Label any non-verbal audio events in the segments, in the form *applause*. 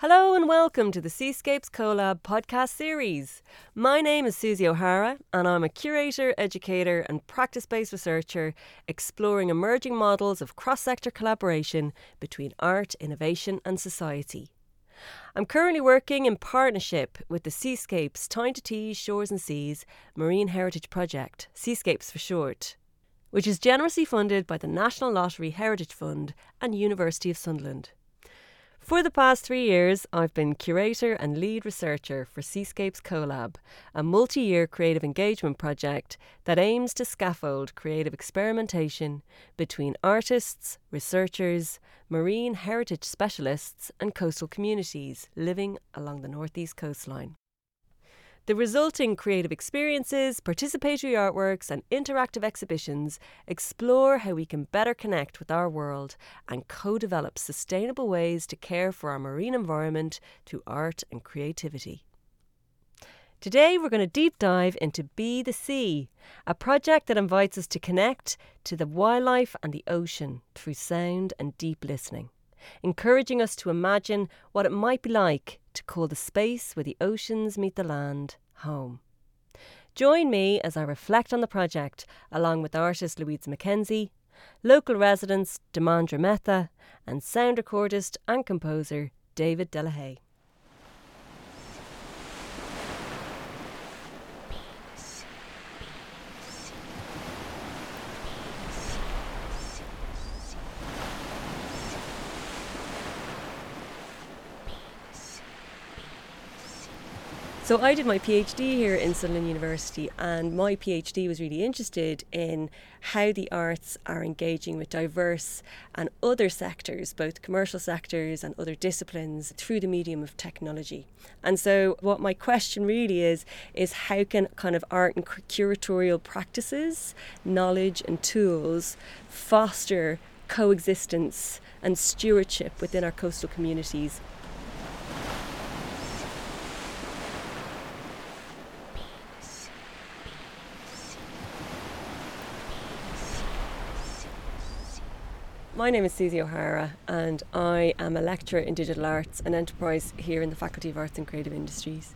Hello and welcome to the Seascapes Collab podcast series. My name is Suzy O'Hara and I'm a curator, educator, and practice based researcher exploring emerging models of cross sector collaboration between art, innovation, and society. I'm currently working in partnership with the Seascapes Tyne to Tees Shores and Seas Marine Heritage Project, Seascapes for short, which is generously funded by the National Lottery Heritage Fund and University of Sunderland. For the past three years, I've been curator and lead researcher for Seascapes Colab, a multi year creative engagement project that aims to scaffold creative experimentation between artists, researchers, marine heritage specialists, and coastal communities living along the northeast coastline. The resulting creative experiences, participatory artworks, and interactive exhibitions explore how we can better connect with our world and co develop sustainable ways to care for our marine environment through art and creativity. Today, we're going to deep dive into Be the Sea, a project that invites us to connect to the wildlife and the ocean through sound and deep listening, encouraging us to imagine what it might be like to call the space where the oceans meet the land home. Join me as I reflect on the project along with artist Louise McKenzie, local residents Dharmendra Mehta, and sound recordist and composer David de la Haye. So I did my PhD here in Sunderland University, and my PhD was really interested in how the arts are engaging with diverse and other sectors, both commercial sectors and other disciplines, through the medium of technology. And so, what my question really is is how can kind of art and curatorial practices, knowledge, and tools foster coexistence and stewardship within our coastal communities My name is Suzy O'Hara, and I am a lecturer in digital arts and enterprise here in the Faculty of Arts and Creative Industries.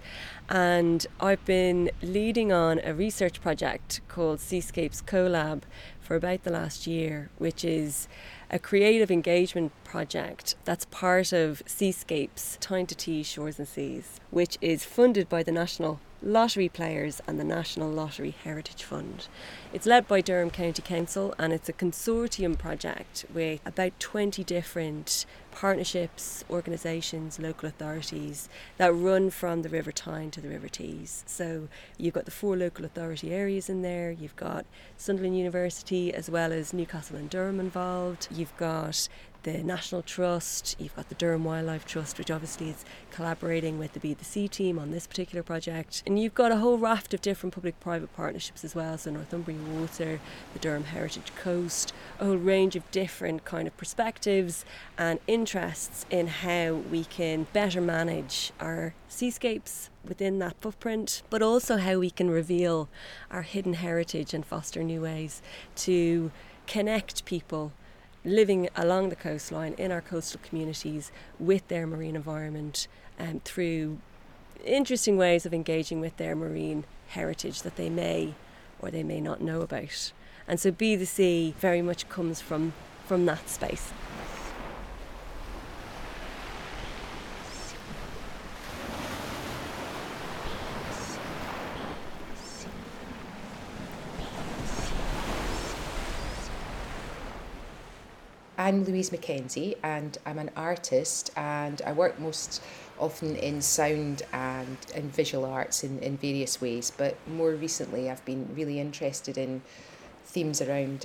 And I've been leading on a research project called Seascapes CoLab for about the last year, which is a creative engagement project that's part of Seascapes Tyne to Tees Shores and Seas, which is funded by the National lottery players and the National Lottery Heritage Fund. It's led by Durham County Council and it's a consortium project with about 20 different partnerships, organisations, local authorities that run from the River Tyne to the River Tees. So you've got the four local authority areas in there, you've got Sunderland University as well as Newcastle and Durham involved, you've got the National Trust, you've got the Durham Wildlife Trust, which obviously is collaborating with the Be the team on this particular project. And you've got a whole raft of different public private partnerships as well. So Northumbria Water, the Durham Heritage Coast, a whole range of different kind of perspectives and interests in how we can better manage our seascapes within that footprint, but also how we can reveal our hidden heritage and foster new ways to connect people living along the coastline in our coastal communities with their marine environment um, through interesting ways of engaging with their marine heritage that they may or they may not know about. And so Be the Sea very much comes from, from that space. I'm Louise McKenzie and I'm an artist and I work most often in sound and, and visual arts in, in various ways. But more recently, I've been really interested in themes around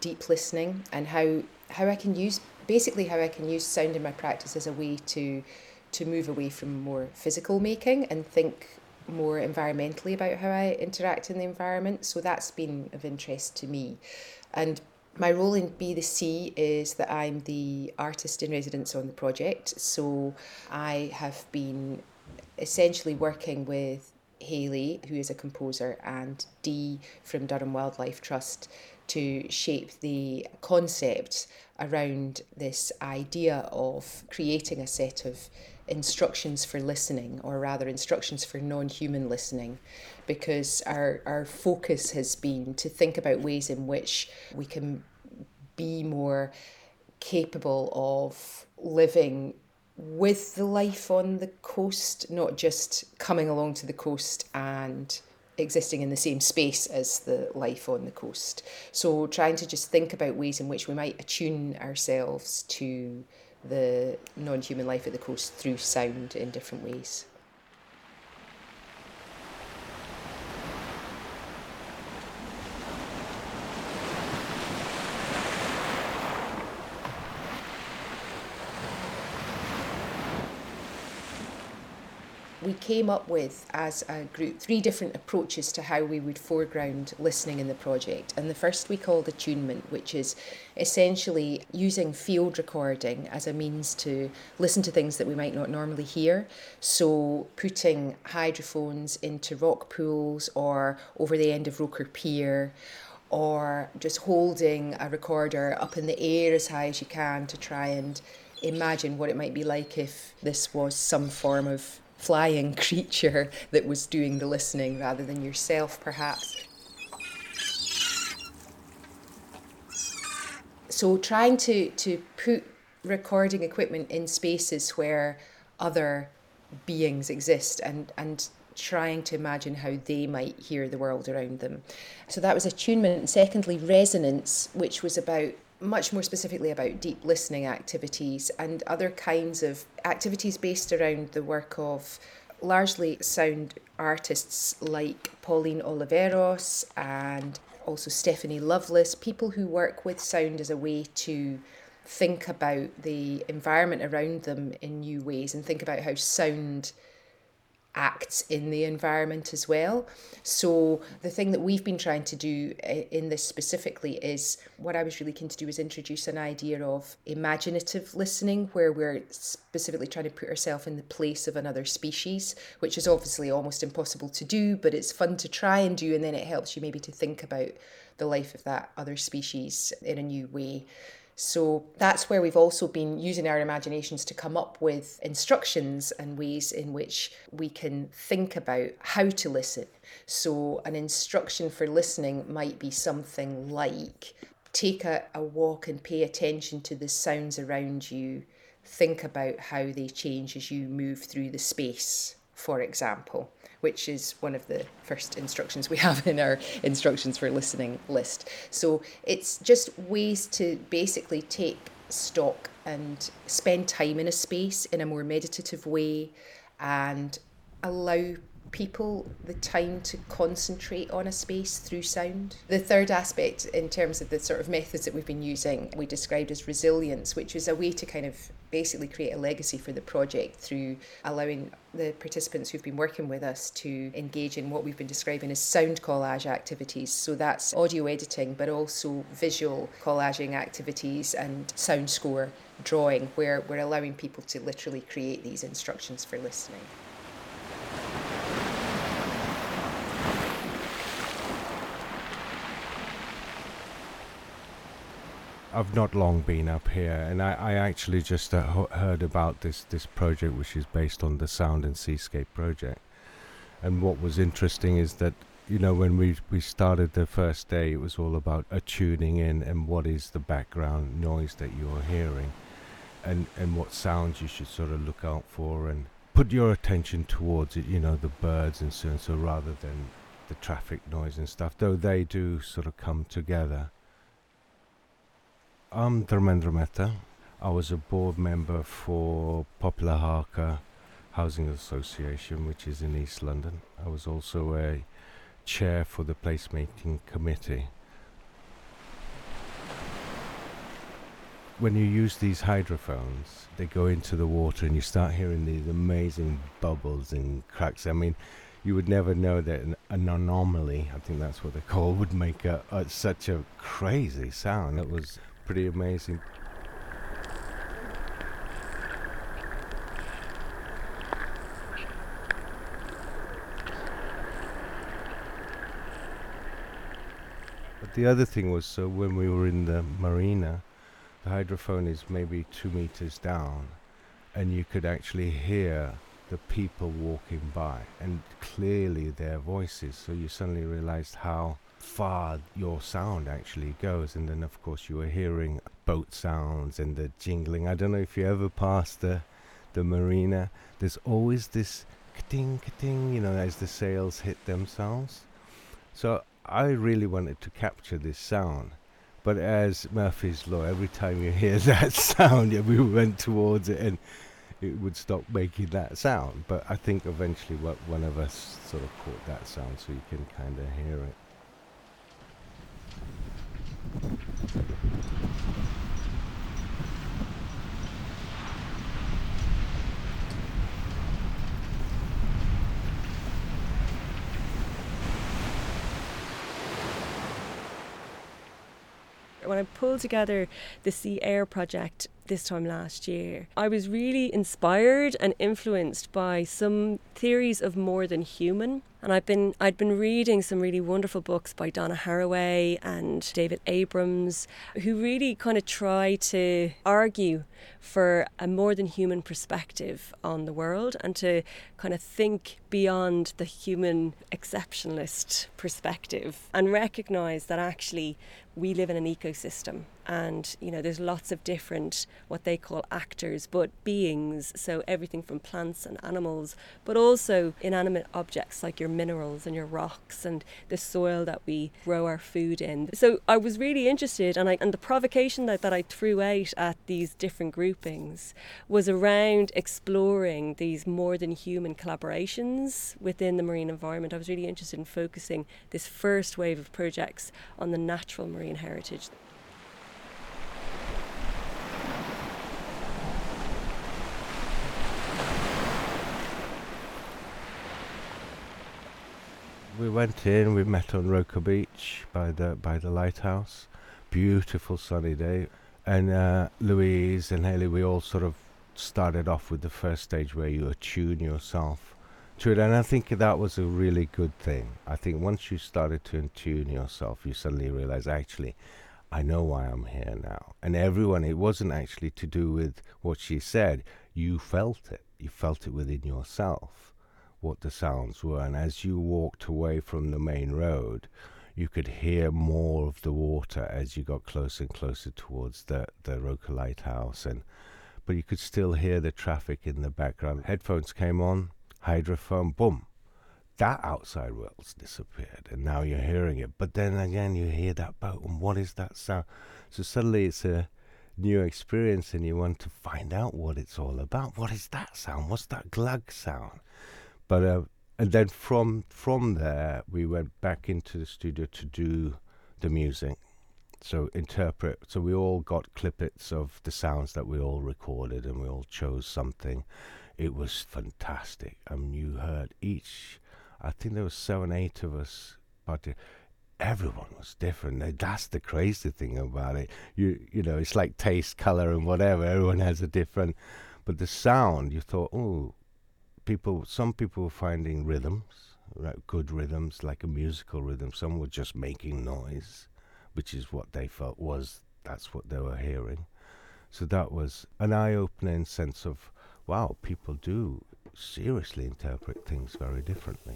deep listening and how, how I can use basically how I can use sound in my practice as a way to to move away from more physical making and think more environmentally about how I interact in the environment. So that's been of interest to me. And my role in Be the Sea is that I'm the artist in residence on the project. So I have been essentially working with Haley, who is a composer, and Dee from Durham Wildlife Trust to shape the concept around this idea of creating a set of instructions for listening, or rather, instructions for non human listening, because our, our focus has been to think about ways in which we can be more capable of living with the life on the coast, not just coming along to the coast and existing in the same space as the life on the coast. So, trying to just think about ways in which we might attune ourselves to the non human life at the coast through sound in different ways. We came up with as a group three different approaches to how we would foreground listening in the project. And the first we called attunement, which is essentially using field recording as a means to listen to things that we might not normally hear. So putting hydrophones into rock pools or over the end of Roker Pier or just holding a recorder up in the air as high as you can to try and imagine what it might be like if this was some form of flying creature that was doing the listening rather than yourself, perhaps. So, trying to, to put recording equipment in spaces where other beings exist and, and trying to imagine how they might hear the world around them. So that was attunement. And secondly, resonance, which was about much more specifically about deep listening activities and other kinds of activities based around the work of largely sound artists like Pauline Oliveros and also Stephanie Lovelace, people who work with sound as a way to think about the environment around them in new ways and think about how sound acts in the environment as well. So the thing that we've been trying to do eh, in this specifically is what I was really keen to do is introduce an idea of imaginative listening where we're specifically trying to put ourselves in the place of another species, which is obviously almost impossible to do, but it's fun to try and do and then it helps you maybe to think about the life of that other species in a new way. So that's where we've also been using our imaginations to come up with instructions and ways in which we can think about how to listen. So, an instruction for listening might be something like take a, a walk and pay attention to the sounds around you. Think about how they change as you move through the space, for example which is one of the first instructions we *laughs* have in our instructions for listening list. So it's just ways to basically take stock and spend time in a space in a more meditative way and allow people the time to concentrate on a space through sound. The third aspect, in terms of the sort of methods that we've been using, we described as resilience, which is a way to kind of basically create a legacy for the project through allowing the participants who've been working with us to engage in what we've been describing as sound collage activities. So that's audio editing, but also visual collaging activities and sound score drawing, where we're allowing people to literally create these instructions for listening. I've not long been up here, and I, I actually just uh, heard about this this project, which is based on the Sound and Seascape project. And what was interesting is that you know when we we started the first day, it was all about attuning in and what is the background noise that you're hearing, and and what sounds you should sort of look out for and put your attention towards it. You know the birds and so and so rather than the traffic noise and stuff. Though they do sort of come together I'm Dharmendra Mehta. I was a board member for Poplar HARCA Housing Association, which is in East London. I was also a chair for the placemaking committee. When you use these hydrophones, they go into the water and you start hearing these amazing bubbles and cracks. I mean, you would never know that an, an anomaly, I think that's what they call, would make a, a, such a crazy sound. It was pretty amazing. But the other thing was, so when we were in the marina, the hydrophone is maybe two meters down, and you could actually hear the people walking by and clearly their voices. So you suddenly realized how far your sound actually goes. And then, of course, you were hearing boat sounds and the jingling. I don't know if you ever passed the, the marina, there's always this ka-ting, ka-ting, you know, as the sails hit themselves. So I really wanted to capture this sound. But as Murphy's Law, every time you hear *laughs* that sound, yeah, we went towards it and it would stop making that sound. But I think eventually one of us sort of caught that sound so you can kind of hear it. When I pulled together the Sea Air project this time last year, I was really inspired and influenced by some theories of more than human. And I've been I'd been reading some really wonderful books by Donna Haraway and David Abrams, who really kind of try to argue for a more than human perspective on the world and to kind of think beyond the human exceptionalist perspective and recognize that actually we live in an ecosystem and you know there's lots of different what they call actors but beings so everything from plants and animals but also inanimate objects like your minerals and your rocks and the soil that we grow our food in. So i was really interested and I and the provocation that, that i threw out at these different groupings was around exploring these more than human collaborations within the marine environment. I was really interested in focusing this first wave of projects on the natural marine heritage we went in. We met on Roker Beach by the by the lighthouse. Beautiful sunny day, and uh, Louise and Haley. We all sort of started off with the first stage where you attune yourself it, and I think that was a really good thing. I think once you started to attune yourself, you suddenly realize actually. I know why I'm here now. And everyone, it wasn't actually to do with what she said. You felt it. You felt it within yourself what the sounds were. And as you walked away from the main road, you could hear more of the water as you got closer and closer towards the, the Roker Lighthouse. And, but you could still hear the traffic in the background. Headphones came on, hydrophone, boom. That outside world's disappeared, and now you're hearing it. But then again, you hear that boat, and what is that sound? So suddenly it's a new experience, and you want to find out what it's all about. What is that sound? What's that glug sound? But uh, and then from from there we went back into the studio to do the music. So interpret. So we all got clippets of the sounds that we all recorded, and we all chose something. It was fantastic. Mean, you heard each. I think there was seven, eight of us, but everyone was different. That's the crazy thing about it. You you know, it's like taste, color, and whatever. Everyone has a different. But the sound, you thought, oh, people, some people were finding rhythms, right, good rhythms, like a musical rhythm. Some were just making noise, which is what they felt was that's what they were hearing. So that was an eye-opening sense of, wow, people do seriously interpret things very differently.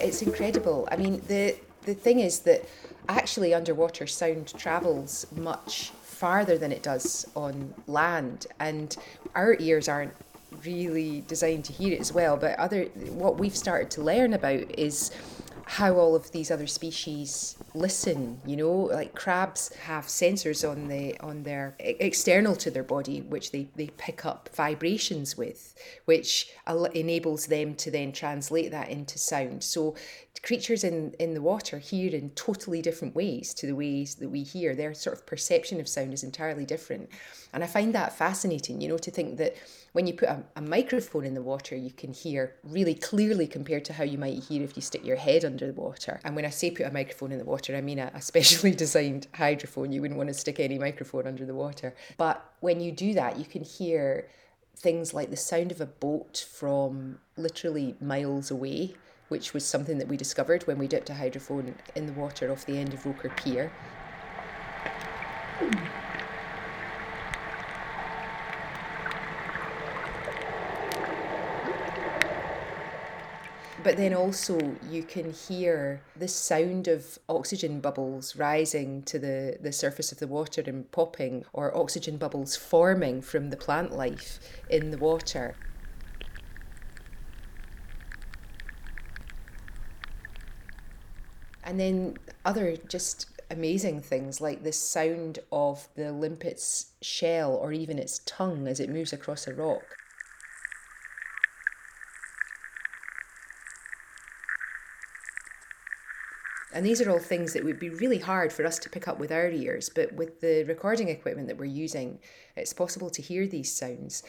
it's incredible. I mean, the the thing is that actually underwater sound travels much farther than it does on land, and our ears aren't really designed to hear it as well. But other what we've started to learn about is how all of these other species listen you know like crabs have sensors on the on their external to their body which they, they pick up vibrations with which enables them to then translate that into sound. So creatures in in the water hear in totally different ways to the ways that we hear. Their sort of perception of sound is entirely different. And i find that fascinating you know to think that when you put a, a, microphone in the water, you can hear really clearly compared to how you might hear if you stick your head under the water. And when I say put a microphone in the water, I mean a, a specially *laughs* designed hydrophone. You wouldn't want to stick any microphone under the water. But when you do that, you can hear things like the sound of a boat from literally miles away which was something that we discovered when we dipped a hydrophone in the water off the end of Roker Pier. But then also you can hear the sound of oxygen bubbles rising to the, the surface of the water and popping, or oxygen bubbles forming from the plant life in the water. And then other just amazing things like the sound of the limpet's shell or even its tongue as it moves across a rock. And these are all things that would be really hard for us to pick up with our ears, but with the recording equipment that we're using, it's possible to hear these sounds.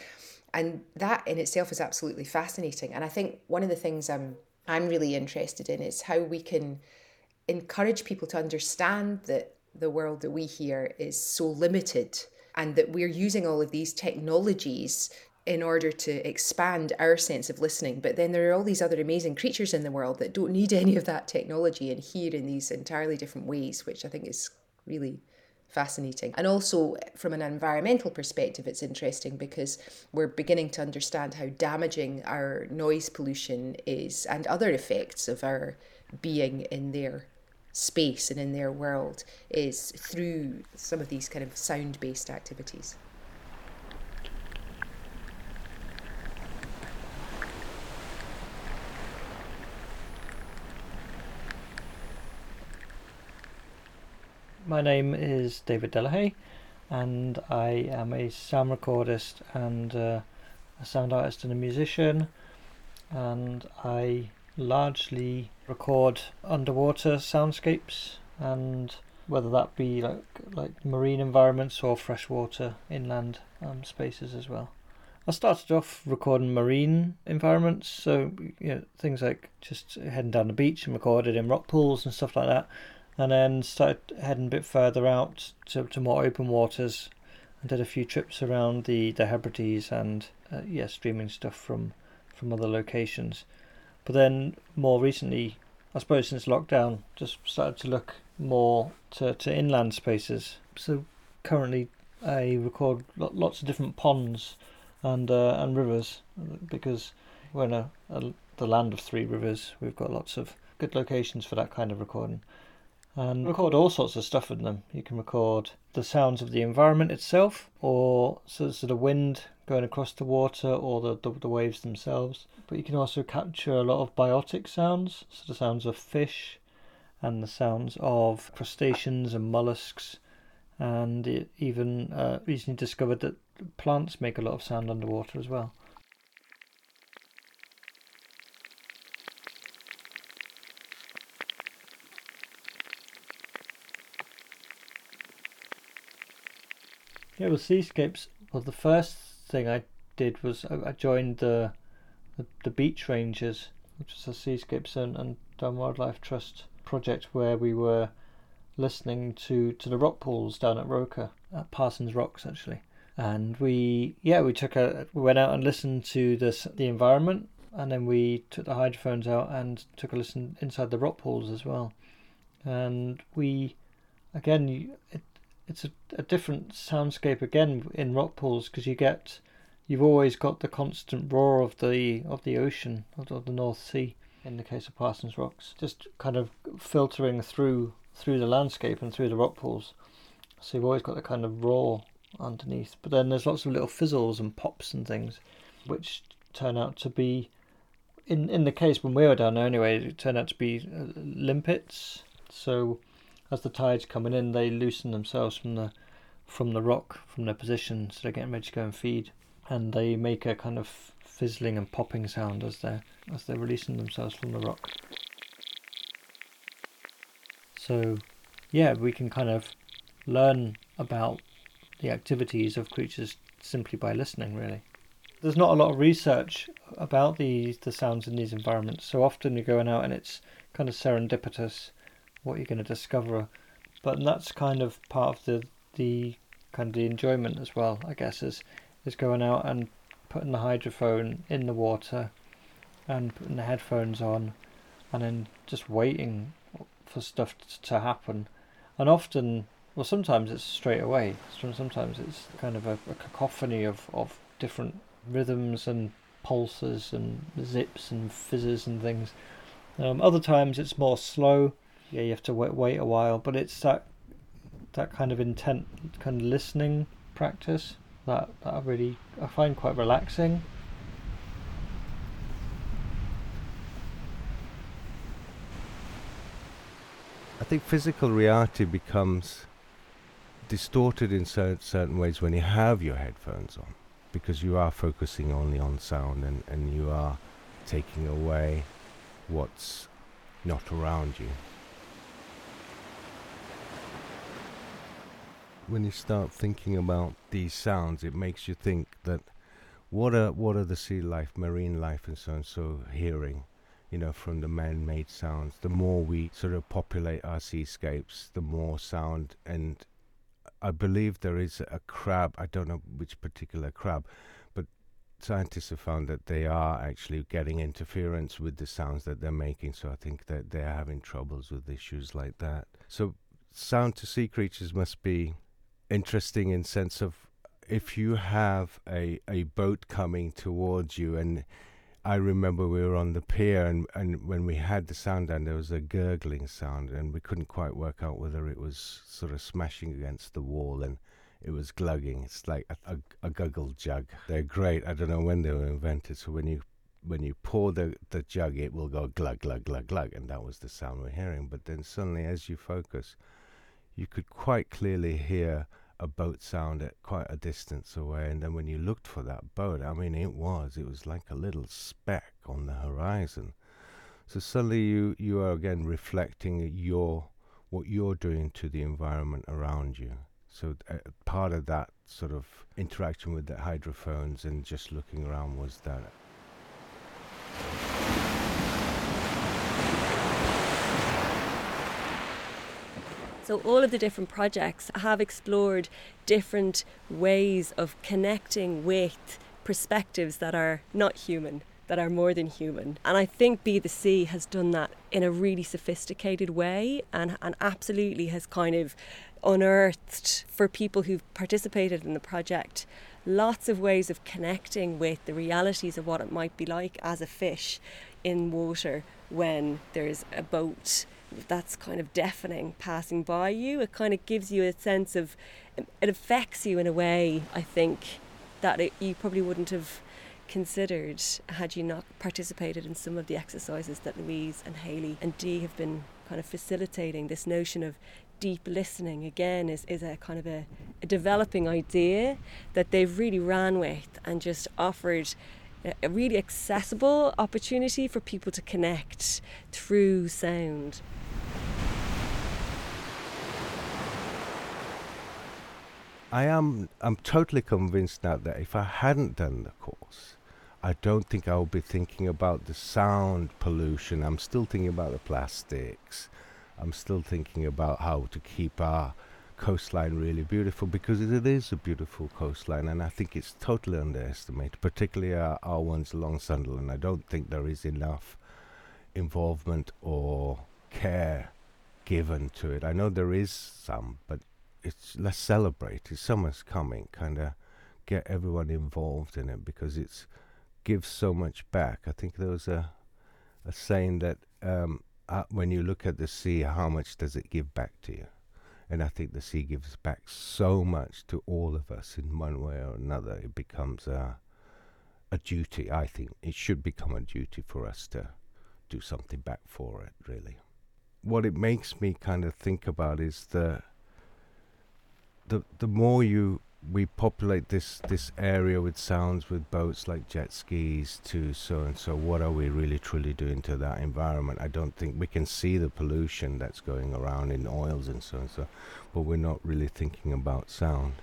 And that in itself is absolutely fascinating. And I think one of the things I'm I'm really interested in is how we can encourage people to understand that the world that we hear is so limited and that we're using all of these technologies in order to expand our sense of listening. But then there are all these other amazing creatures in the world that don't need *laughs* any of that technology and hear in these entirely different ways, which I think is really fascinating. And also, from an environmental perspective, it's interesting because we're beginning to understand how damaging our noise pollution is and other effects of our being in their space and in their world is through some of these kind of sound based activities. My name is David de la Haye, and I am a sound recordist and uh, a sound artist and a musician. And I largely record underwater soundscapes, and whether that be like like marine environments or freshwater inland um, spaces as well. I started off recording marine environments, so you know things like just heading down the beach and recorded in rock pools and stuff like that and then started heading a bit further out to, to more open waters and did a few trips around the, the Hebrides and uh, yeah, streaming stuff from, from other locations. But then more recently, I suppose since lockdown, just started to look more to, to inland spaces. So currently I record lots of different ponds and uh, and rivers because we're in a, a, the land of three rivers. We've got lots of good locations for that kind of recording and record all sorts of stuff in them. You can record the sounds of the environment itself, or sort of the wind going across the water, or the, the, the waves themselves. But you can also capture a lot of biotic sounds, so the sounds of fish, and the sounds of crustaceans and mollusks, and it even uh, recently discovered that plants make a lot of sound underwater as well. Yeah, with seascapes, well, the first thing I did was I joined the the, the Beach Rangers, which is a Seascapes and, and Durham Wildlife Trust project where we were listening to, to the rock pools down at Roker, at Parsons Rocks actually. And we, yeah, we took a, we went out and listened to this, the environment, and then we took the hydrophones out and took a listen inside the rock pools as well. And we, again, it, it's a, a different soundscape again in rock pools because you get you've always got the constant roar of the of the ocean of the North Sea in the case of Parsons Rocks, just kind of filtering through through the landscape and through the rock pools. So you've always got the kind of roar underneath. But then there's lots of little fizzles and pops and things, which turn out to be, in in the case when we were down there anyway, it turned out to be uh, limpets. So as the tide's coming in, they loosen themselves from the from the rock, from their position, so they're getting ready to go and feed, and they make a kind of fizzling and popping sound as they're as they're releasing themselves from the rock. So, yeah, we can kind of learn about the activities of creatures simply by listening. Really, there's not a lot of research about these the sounds in these environments. So often you're going out and it's kind of serendipitous what you're going to discover. But that's kind of part of the the kind of the enjoyment as well, I guess, is is going out and putting the hydrophone in the water and putting the headphones on and then just waiting for stuff to happen. And often, well, sometimes it's straight away. Sometimes it's kind of a, a cacophony of, of different rhythms and pulses and zips and fizzes and things. Um, other times it's more slow. Yeah, you have to wait wait a while, but it's that that kind of intent, kind of listening practice that that I really I find quite relaxing. I think physical reality becomes distorted in certain, certain ways when you have your headphones on because you are focusing only on sound and, and you are taking away what's not around you. When you start thinking about these sounds, it makes you think that what are what are the sea life, marine life, and so on so hearing? you know, from the man-made sounds. The more we sort of populate our seascapes, the more sound. And I believe there is a crab. I don't know which particular crab, but scientists have found that they are actually getting interference with the sounds that they're making. So I think that they're having troubles with issues like that. So sound to sea creatures must be interesting in sense of if you have a a boat coming towards you and I remember we were on the pier, and, and when we had the sound down, there was a gurgling sound, and we couldn't quite work out whether it was sort of smashing against the wall and it was glugging. It's like a, a, a guggle jug. They're great. I don't know when they were invented. So when you when you pour the, the jug, it will go glug, glug, glug, glug, and that was the sound we're hearing. But then suddenly, as you focus, you could quite clearly hear a boat sound at quite a distance away. And then when you looked for that boat, I mean, it was, it was like a little speck on the horizon. So suddenly you, you are again reflecting your, what you're doing to the environment around you. So uh, part of that sort of interaction with the hydrophones and just looking around was that So, all of the different projects have explored different ways of connecting with perspectives that are not human, that are more than human. And I think Be the Sea has done that in a really sophisticated way and, and absolutely has kind of unearthed for people who've participated in the project lots of ways of connecting with the realities of what it might be like as a fish in water when there's a boat that's kind of deafening passing by you. It kind of gives you a sense of, it affects you in a way, I think, that it, you probably wouldn't have considered had you not participated in some of the exercises that Louise and Haley and Dee have been kind of facilitating. This notion of deep listening, again, is, is a kind of a, a developing idea that they've really ran with and just offered a really accessible opportunity for people to connect through sound. I am I'm totally convinced now that if I hadn't done the course, I don't think I would be thinking about the sound pollution. I'm still thinking about the plastics. I'm still thinking about how to keep our coastline really beautiful because it is a beautiful coastline and I think it's totally underestimated, particularly our, our ones along Sunderland. I don't think there is enough involvement or care given to it. I know there is some, but it's let's celebrate. It's summer's coming. Kind of get everyone involved in it because it's gives so much back. I think there was a a saying that um, uh, when you look at the sea, how much does it give back to you? And I think the sea gives back so much to all of us in one way or another. It becomes a a duty. I think it should become a duty for us to do something back for it. Really, what it makes me kind of think about is the the the more you we populate this this area with sounds with boats like jet skis to so and so what are we really truly doing to that environment? I don't think we can see the pollution that's going around in oils and so and so but we're not really thinking about sound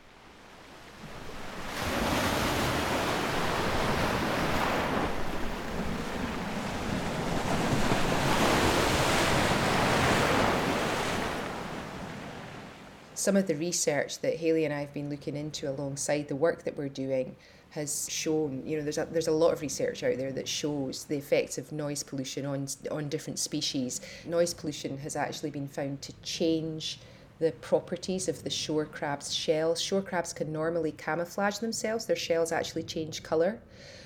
some of the research that Haley and I have been looking into alongside the work that we're doing has shown, you know, there's a, there's a lot of research out there that shows the effects of noise pollution on, on different species. Noise pollution has actually been found to change the properties of the shore crab's shells. Shore crabs can normally camouflage themselves, their shells actually change colour,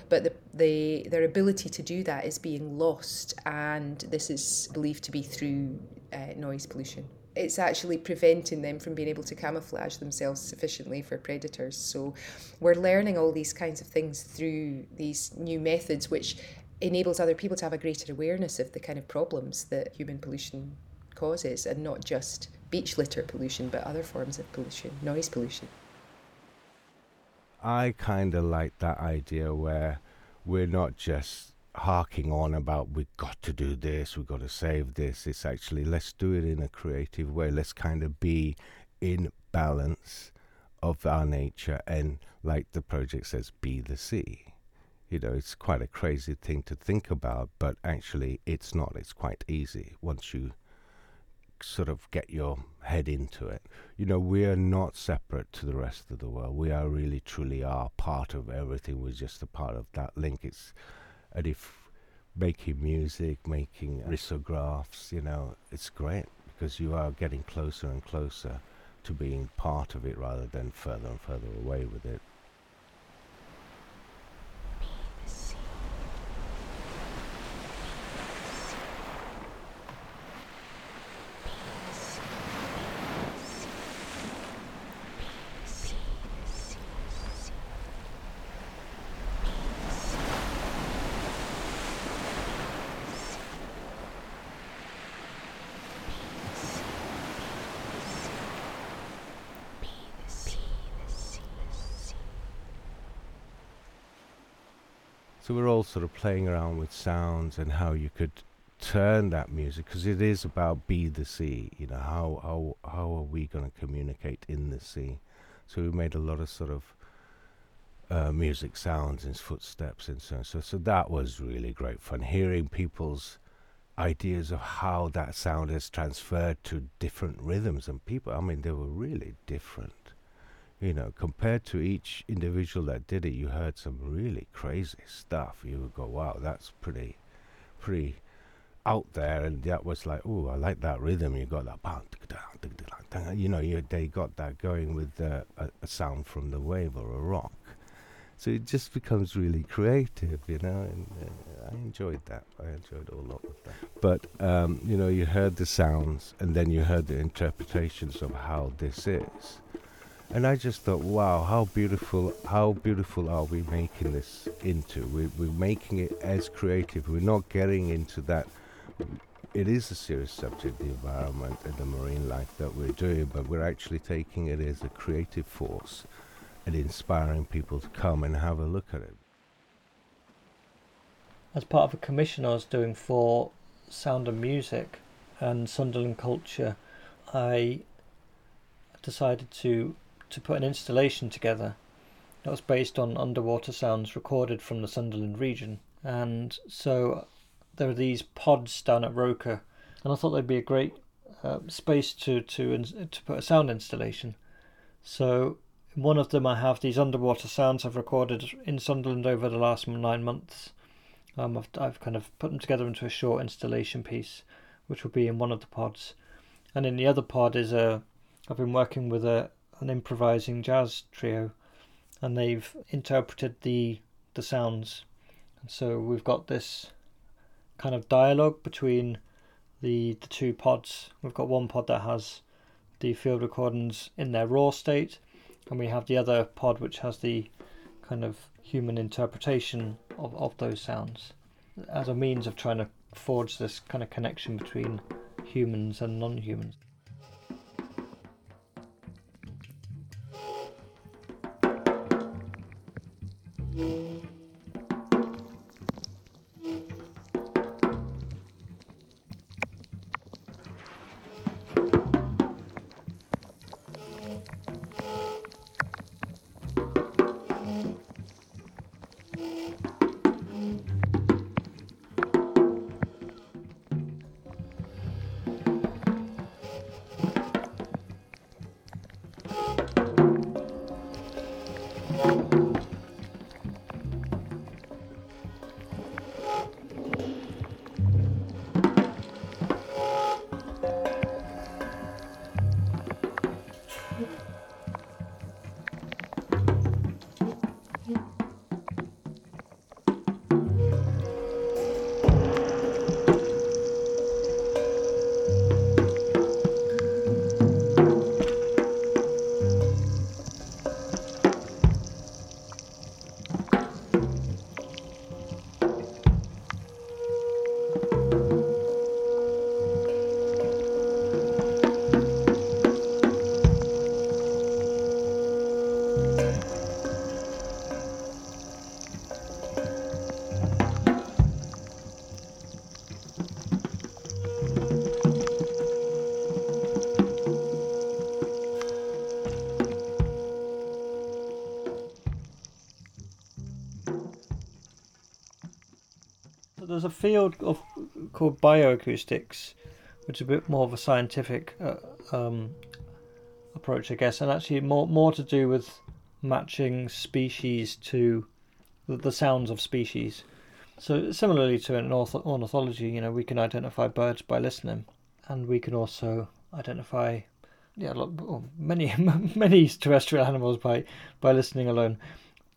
but the, the, their ability to do that is being lost, and this is believed to be through uh, noise pollution it's actually preventing them from being able to camouflage themselves sufficiently for predators. So we're learning all these kinds of things through these new methods, which enables other people to have a greater awareness of the kind of problems that human pollution causes, and not just beach litter pollution, but other forms of pollution, noise pollution. I kind of like that idea where we're not just harking on about we've got to do this, we've got to save this. It's actually let's do it in a creative way. Let's kind of be in balance of our nature and, like the project says, be the sea. You know, it's quite a crazy thing to think about, but actually, it's not. It's quite easy once you sort of get your head into it. You know, we are not separate to the rest of the world. We are really, truly are part of everything. We're just a part of that link. It's and if making music, making risographs, you know, it's great because you are getting closer and closer to being part of it rather than further and further away with it. So we're all sort of playing around with sounds and how you could turn that music because it is about be the sea. You know how how how are we going to communicate in the sea? So we made a lot of sort of uh, music sounds and footsteps and so on. So so that was really great fun hearing people's ideas of how that sound has transferred to different rhythms and people. I mean, they were really different you know, compared to each individual that did it, you heard some really crazy stuff. You would go, wow, that's pretty, pretty out there. And that was like, oh, I like that rhythm. You got that, you know, you, they got that going with uh, a, a sound from the wave or a rock. So it just becomes really creative, you know, and uh, I enjoyed that. I enjoyed a lot of that. But, um, you know, you heard the sounds and then you heard the interpretations of how this is and I just thought, wow, how beautiful, how beautiful are we making this into? We, we're making it as creative. We're not getting into that. It is a serious subject, the environment and the marine life that we're doing, but we're actually taking it as a creative force and inspiring people to come and have a look at it. As part of a commission I was doing for Sound and Music and Sunderland Culture, I decided to to put an installation together that was based on underwater sounds recorded from the Sunderland region. And so there are these pods down at Roker, and I thought they'd be a great uh, space to to to put a sound installation. So in one of them, I have these underwater sounds I've recorded in Sunderland over the last nine months. Um, I've I've kind of put them together into a short installation piece, which will be in one of the pods, and in the other pod is a I've been working with a an improvising jazz trio, and they've interpreted the the sounds. And so we've got this kind of dialogue between the the two pods. We've got one pod that has the field recordings in their raw state, and we have the other pod which has the kind of human interpretation of, of those sounds as a means of trying to forge this kind of connection between humans and non-humans. There's a field of called bioacoustics, which is a bit more of a scientific uh, um, approach, I guess, and actually more more to do with matching species to the, the sounds of species. So similarly to an ornithology, you know, we can identify birds by listening, and we can also identify yeah, lot, many *laughs* many terrestrial animals by by listening alone.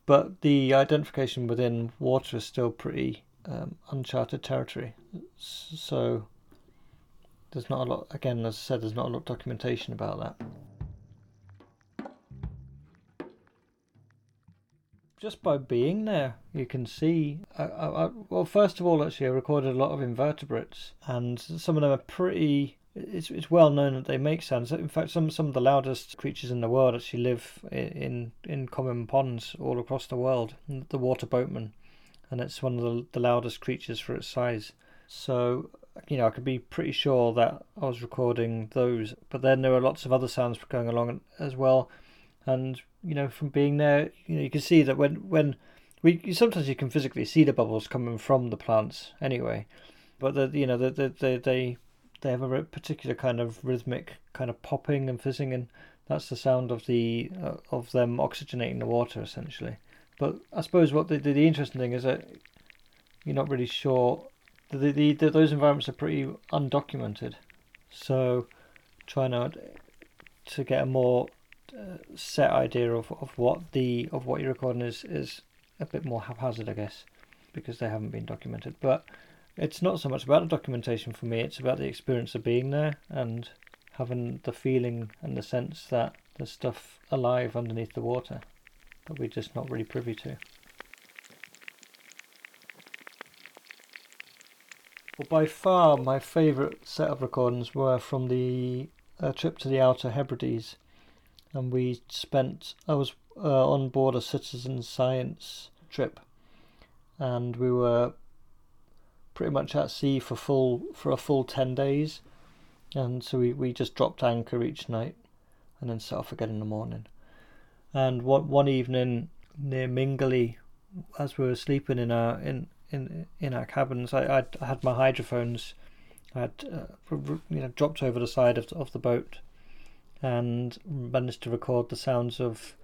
But the identification within water is still pretty um, uncharted territory. So there's not a lot. Again, as I said, there's not a lot of documentation about that. Just by being there, you can see. I, I, well, first of all, actually, I recorded a lot of invertebrates, and some of them are pretty it's it's well known that they make sounds. In fact, some some of the loudest creatures in the world actually live in in common ponds all across the world. The water boatman, and it's one of the, the loudest creatures for its size. So you know, I could be pretty sure that I was recording those. But then there are lots of other sounds going along as well, and you know, from being there, you know, you can see that when when we sometimes you can physically see the bubbles coming from the plants anyway, but the you know the, the, the they they have a particular kind of rhythmic kind of popping and fizzing, and that's the sound of the uh, of them oxygenating the water essentially. But I suppose what the, the, the interesting thing is that you're not really sure. The, the, the, those environments are pretty undocumented, so trying to to get a more uh, set idea of, of what the of what you're recording is is a bit more haphazard, I guess, because they haven't been documented. But it's not so much about the documentation for me, it's about the experience of being there and having the feeling and the sense that there's stuff alive underneath the water that we're just not really privy to. Well, by far my favourite set of recordings were from the uh, trip to the Outer Hebrides, and we spent. I was uh, on board a citizen science trip, and we were pretty much at sea for full for a full ten days, and so we, we just dropped anchor each night, and then set off again in the morning. And one one evening near Mingulay, as we were sleeping in our in in in our cabins, I I'd, I had my hydrophones, I had uh, you know dropped over the side of of the boat, and managed to record the sounds of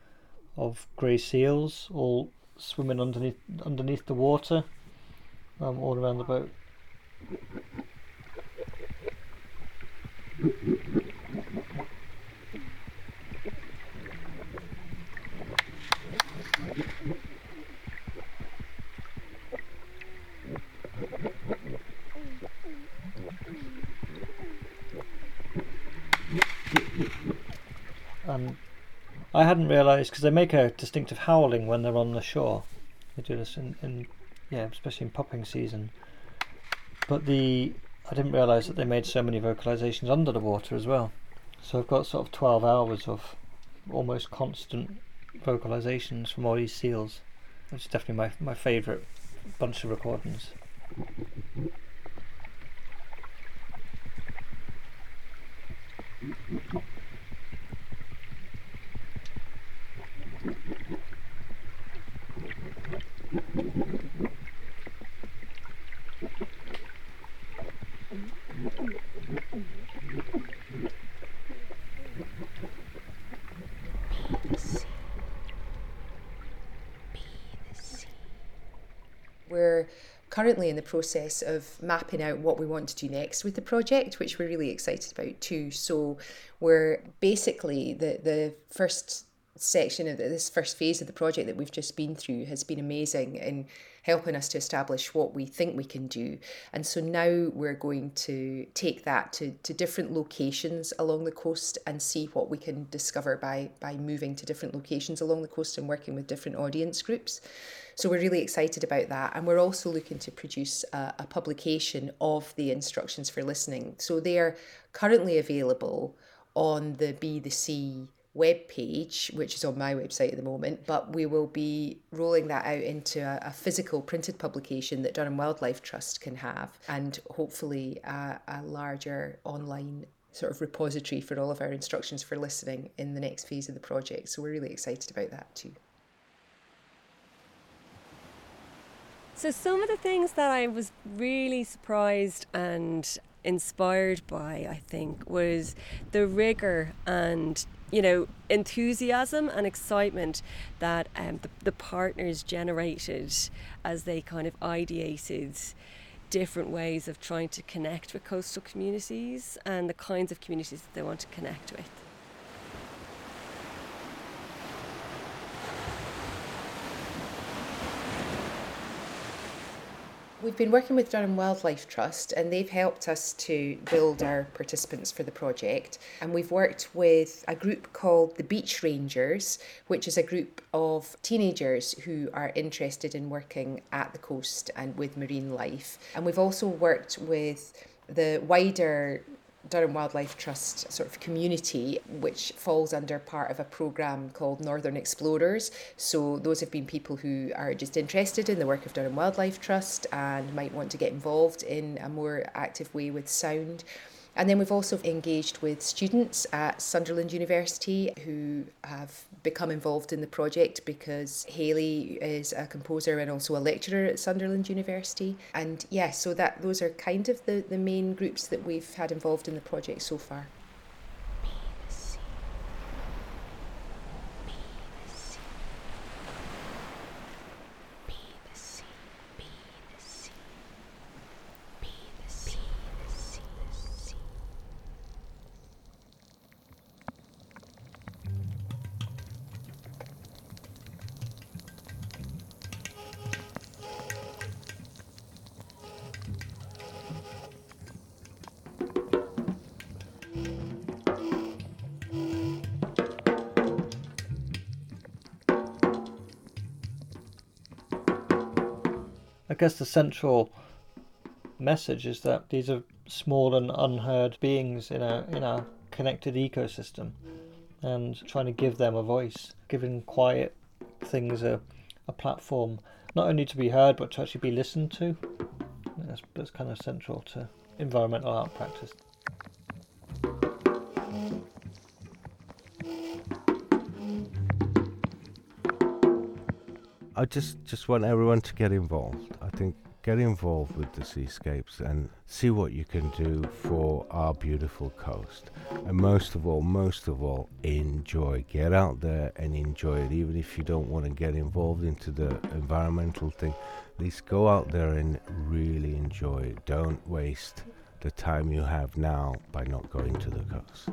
of grey seals all swimming underneath underneath the water um, all around the boat. And I hadn't realised because they make a distinctive howling when they're on the shore. They do this in, in yeah, especially in pupping season. But the I didn't realise that they made so many vocalizations under the water as well. So I've got sort of 12 hours of almost constant vocalizations from all these seals, is definitely my, my favourite bunch of recordings. We're currently in the process of mapping out what we want to do next with the project, which we're really excited about too. So we're basically the the first section of this first phase of the project that we've just been through has been amazing in helping us to establish what we think we can do. And so now we're going to take that to, to different locations along the coast and see what we can discover by, by moving to different locations along the coast and working with different audience groups. So we're really excited about that. And we're also looking to produce a, a publication of the instructions for listening. So they are currently available on the Be the Sea web page, which is on my website at the moment, but we will be rolling that out into a, a physical printed publication that Durham Wildlife Trust can have, and hopefully a, a larger online sort of repository for all of our instructions for listening in the next phase of the project. So we're really excited about that too. So, some of the things that I was really surprised and inspired by, I think, was the rigor and you know enthusiasm and excitement that um, the, the partners generated as they kind of ideated different ways of trying to connect with coastal communities and the kinds of communities that they want to connect with. We've been working with Durham Wildlife Trust and they've helped us to build our participants for the project. And we've worked with a group called the Beach Rangers, which is a group of teenagers who are interested in working at the coast and with marine life. And we've also worked with the wider Durham Wildlife Trust sort of community, which falls under part of a programme called Northern Explorers. So, those have been people who are just interested in the work of Durham Wildlife Trust and might want to get involved in a more active way with sound. And then we've also engaged with students at Sunderland University who have become involved in the project because Haley is a composer and also a lecturer at Sunderland University. And yeah, so that those are kind of the, the main groups that we've had involved in the project so far. Guess the central message is that these are small and unheard beings in a in a connected ecosystem, and trying to give them a voice, giving quiet things a, a platform, not only to be heard but to actually be listened to. That's, that's kind of central to environmental art practice. I just just want everyone to get involved. Think get involved with the seascapes and see what you can do for our beautiful coast. And most of all, most of all, enjoy. Get out there and enjoy it. Even if you don't want to get involved into the environmental thing, at least go out there and really enjoy it. Don't waste the time you have now by not going to the coast.